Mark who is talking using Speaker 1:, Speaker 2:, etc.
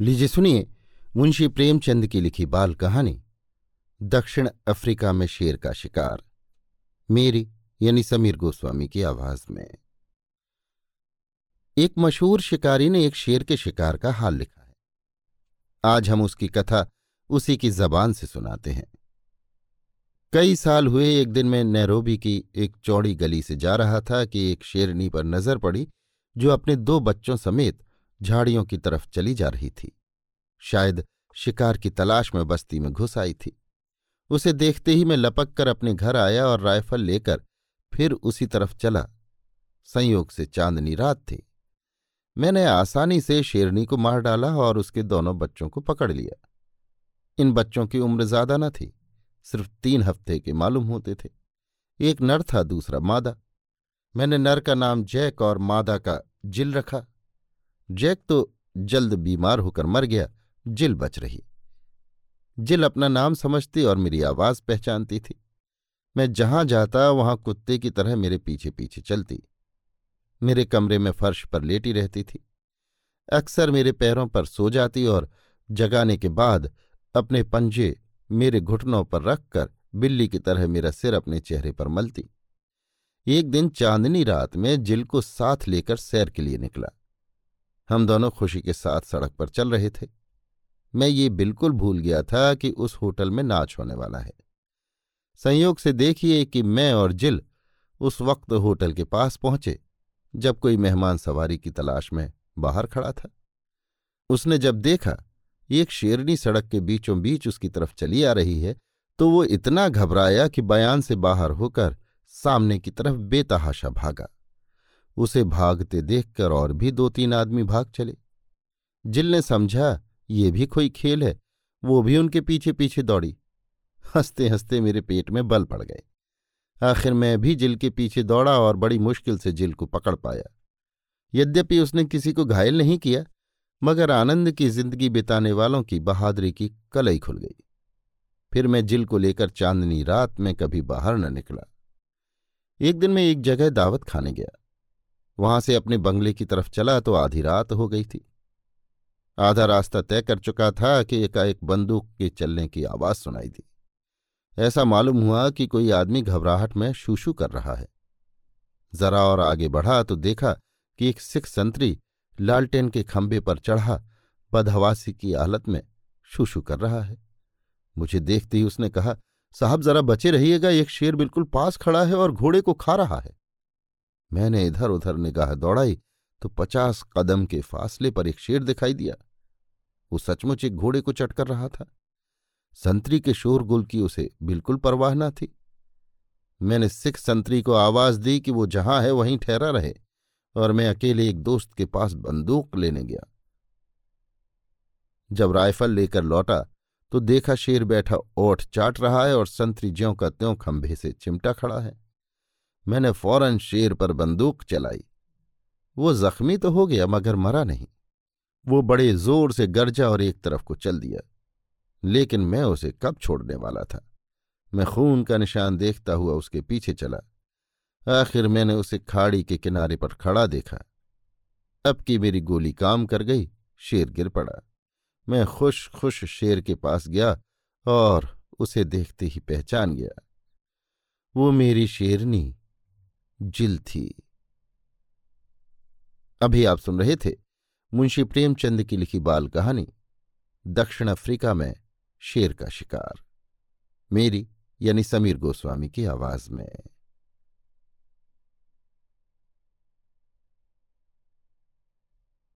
Speaker 1: लीजिए सुनिए मुंशी प्रेमचंद की लिखी बाल कहानी, दक्षिण अफ्रीका में शेर का शिकार, मेरी यानी समीर गोस्वामी की आवाज़ में। एक मशहूर शिकारी ने एक शेर के शिकार का हाल लिखा है। आज हम उसकी कथा उसी की जबान से सुनाते हैं। कई साल हुए एक दिन मैं नैरोबी की एक चौड़ी गली से जा रहा था कि एक शेरनी पर नज़र पड़ी, जो अपने दो बच्चों समेत झाड़ियों की तरफ़ चली जा रही थी। शायद शिकार की तलाश में बस्ती में घुस आई थी। उसे देखते ही मैं लपक कर अपने घर आया और राइफल लेकर फिर उसी तरफ़ चला। संयोग से चांदनी रात थी। मैंने आसानी से शेरनी को मार डाला और उसके दोनों बच्चों को पकड़ लिया। इन बच्चों की उम्र ज़्यादा न थी, सिर्फ़ तीन हफ़्ते के मालूम होते थे। एक नर था, दूसरा मादा। मैंने नर का नाम जैक और मादा का जिल रखा। जैक तो जल्द बीमार होकर मर गया, जिल बच रही। जिल अपना नाम समझती और मेरी आवाज़ पहचानती थी। मैं जहाँ जाता, वहाँ कुत्ते की तरह मेरे पीछे पीछे चलती। मेरे कमरे में फर्श पर लेटी रहती थी। अक्सर मेरे पैरों पर सो जाती और जगाने के बाद अपने पंजे मेरे घुटनों पर रखकर बिल्ली की तरह मेरा सिर अपने चेहरे पर मलती। एक दिन चांदनी रात में जिल को साथ लेकर सैर के लिए निकला। हम दोनों खुशी के साथ सड़क पर चल रहे थे। मैं ये बिल्कुल भूल गया था कि उस होटल में नाच होने वाला है। संयोग से देखिए कि मैं और जिल उस वक्त होटल के पास पहुँचे, जब कोई मेहमान सवारी की तलाश में बाहर खड़ा था। उसने जब देखा एक शेरनी सड़क के बीचों बीच उसकी तरफ़ चली आ रही है तो वो इतना घबराया कि बयान से बाहर होकर सामने की तरफ़ बेतहाशा भागा। उसे भागते देखकर और भी दो तीन आदमी भाग चले। जिल ने समझा, ये भी कोई खेल है, वो भी उनके पीछे पीछे दौड़ी। हँसते हँसते मेरे पेट में बल पड़ गए। आखिर मैं भी जिल के पीछे दौड़ा और बड़ी मुश्किल से जिल को पकड़ पाया। यद्यपि उसने किसी को घायल नहीं किया, मगर आनंद की ज़िंदगी बिताने वालों की बहादुरी की कलई खुल गई। फिर मैं जिल को लेकर चांदनी रात में कभी बाहर न निकला। एक दिन मैं एक जगह दावत खाने गया। वहाँ से अपने बंगले की तरफ़ चला तो आधी रात हो गई थी। आधा रास्ता तय कर चुका था कि एकाएक बंदूक के चलने की आवाज़ सुनाई दी। ऐसा मालूम हुआ कि कोई आदमी घबराहट में शूशू कर रहा है। जरा और आगे बढ़ा तो देखा कि एक सिख संतरी लालटेन के खंभे पर चढ़ा, बदहवासी की हालत में शूशू कर रहा है। मुझे देखते ही उसने कहा, साहब, जरा बचे रहिएगा, एक शेर बिल्कुल पास खड़ा है और घोड़े को खा रहा है। मैंने इधर उधर निगाह दौड़ाई तो पचास कदम के फासले पर एक शेर दिखाई दिया। वो सचमुच एक घोड़े को चटकर रहा था। संतरी के शोरगुल की उसे बिल्कुल परवाह न थी। मैंने सिख संतरी को आवाज़ दी कि वो जहाँ है वहीं ठहरा रहे और मैं अकेले एक दोस्त के पास बंदूक लेने गया। जब राइफल लेकर लौटा तो देखा शेर बैठा ओठ चाट रहा है और संतरी ज्यों का त्यों खंभे से चिमटा खड़ा है। मैंने फ़ौरन शेर पर बंदूक चलाई। वो जख्मी तो हो गया, मगर मरा नहीं। वो बड़े ज़ोर से गरजा और एक तरफ़ को चल दिया, लेकिन मैं उसे कब छोड़ने वाला था? मैं खून का निशान देखता हुआ उसके पीछे चला। आखिर मैंने उसे खाड़ी के किनारे पर खड़ा देखा। अब की मेरी गोली काम कर गई, शेर गिर पड़ा। मैं खुश खुश शेर के पास गया और उसे देखते ही पहचान गया। वो मेरी शेरनी जिल थी। अभी आप सुन रहे थे मुंशी प्रेमचंद की लिखी बाल कहानी, दक्षिण अफ्रीका में शेर का शिकार। मेरी यानी समीर गोस्वामी की आवाज़ में।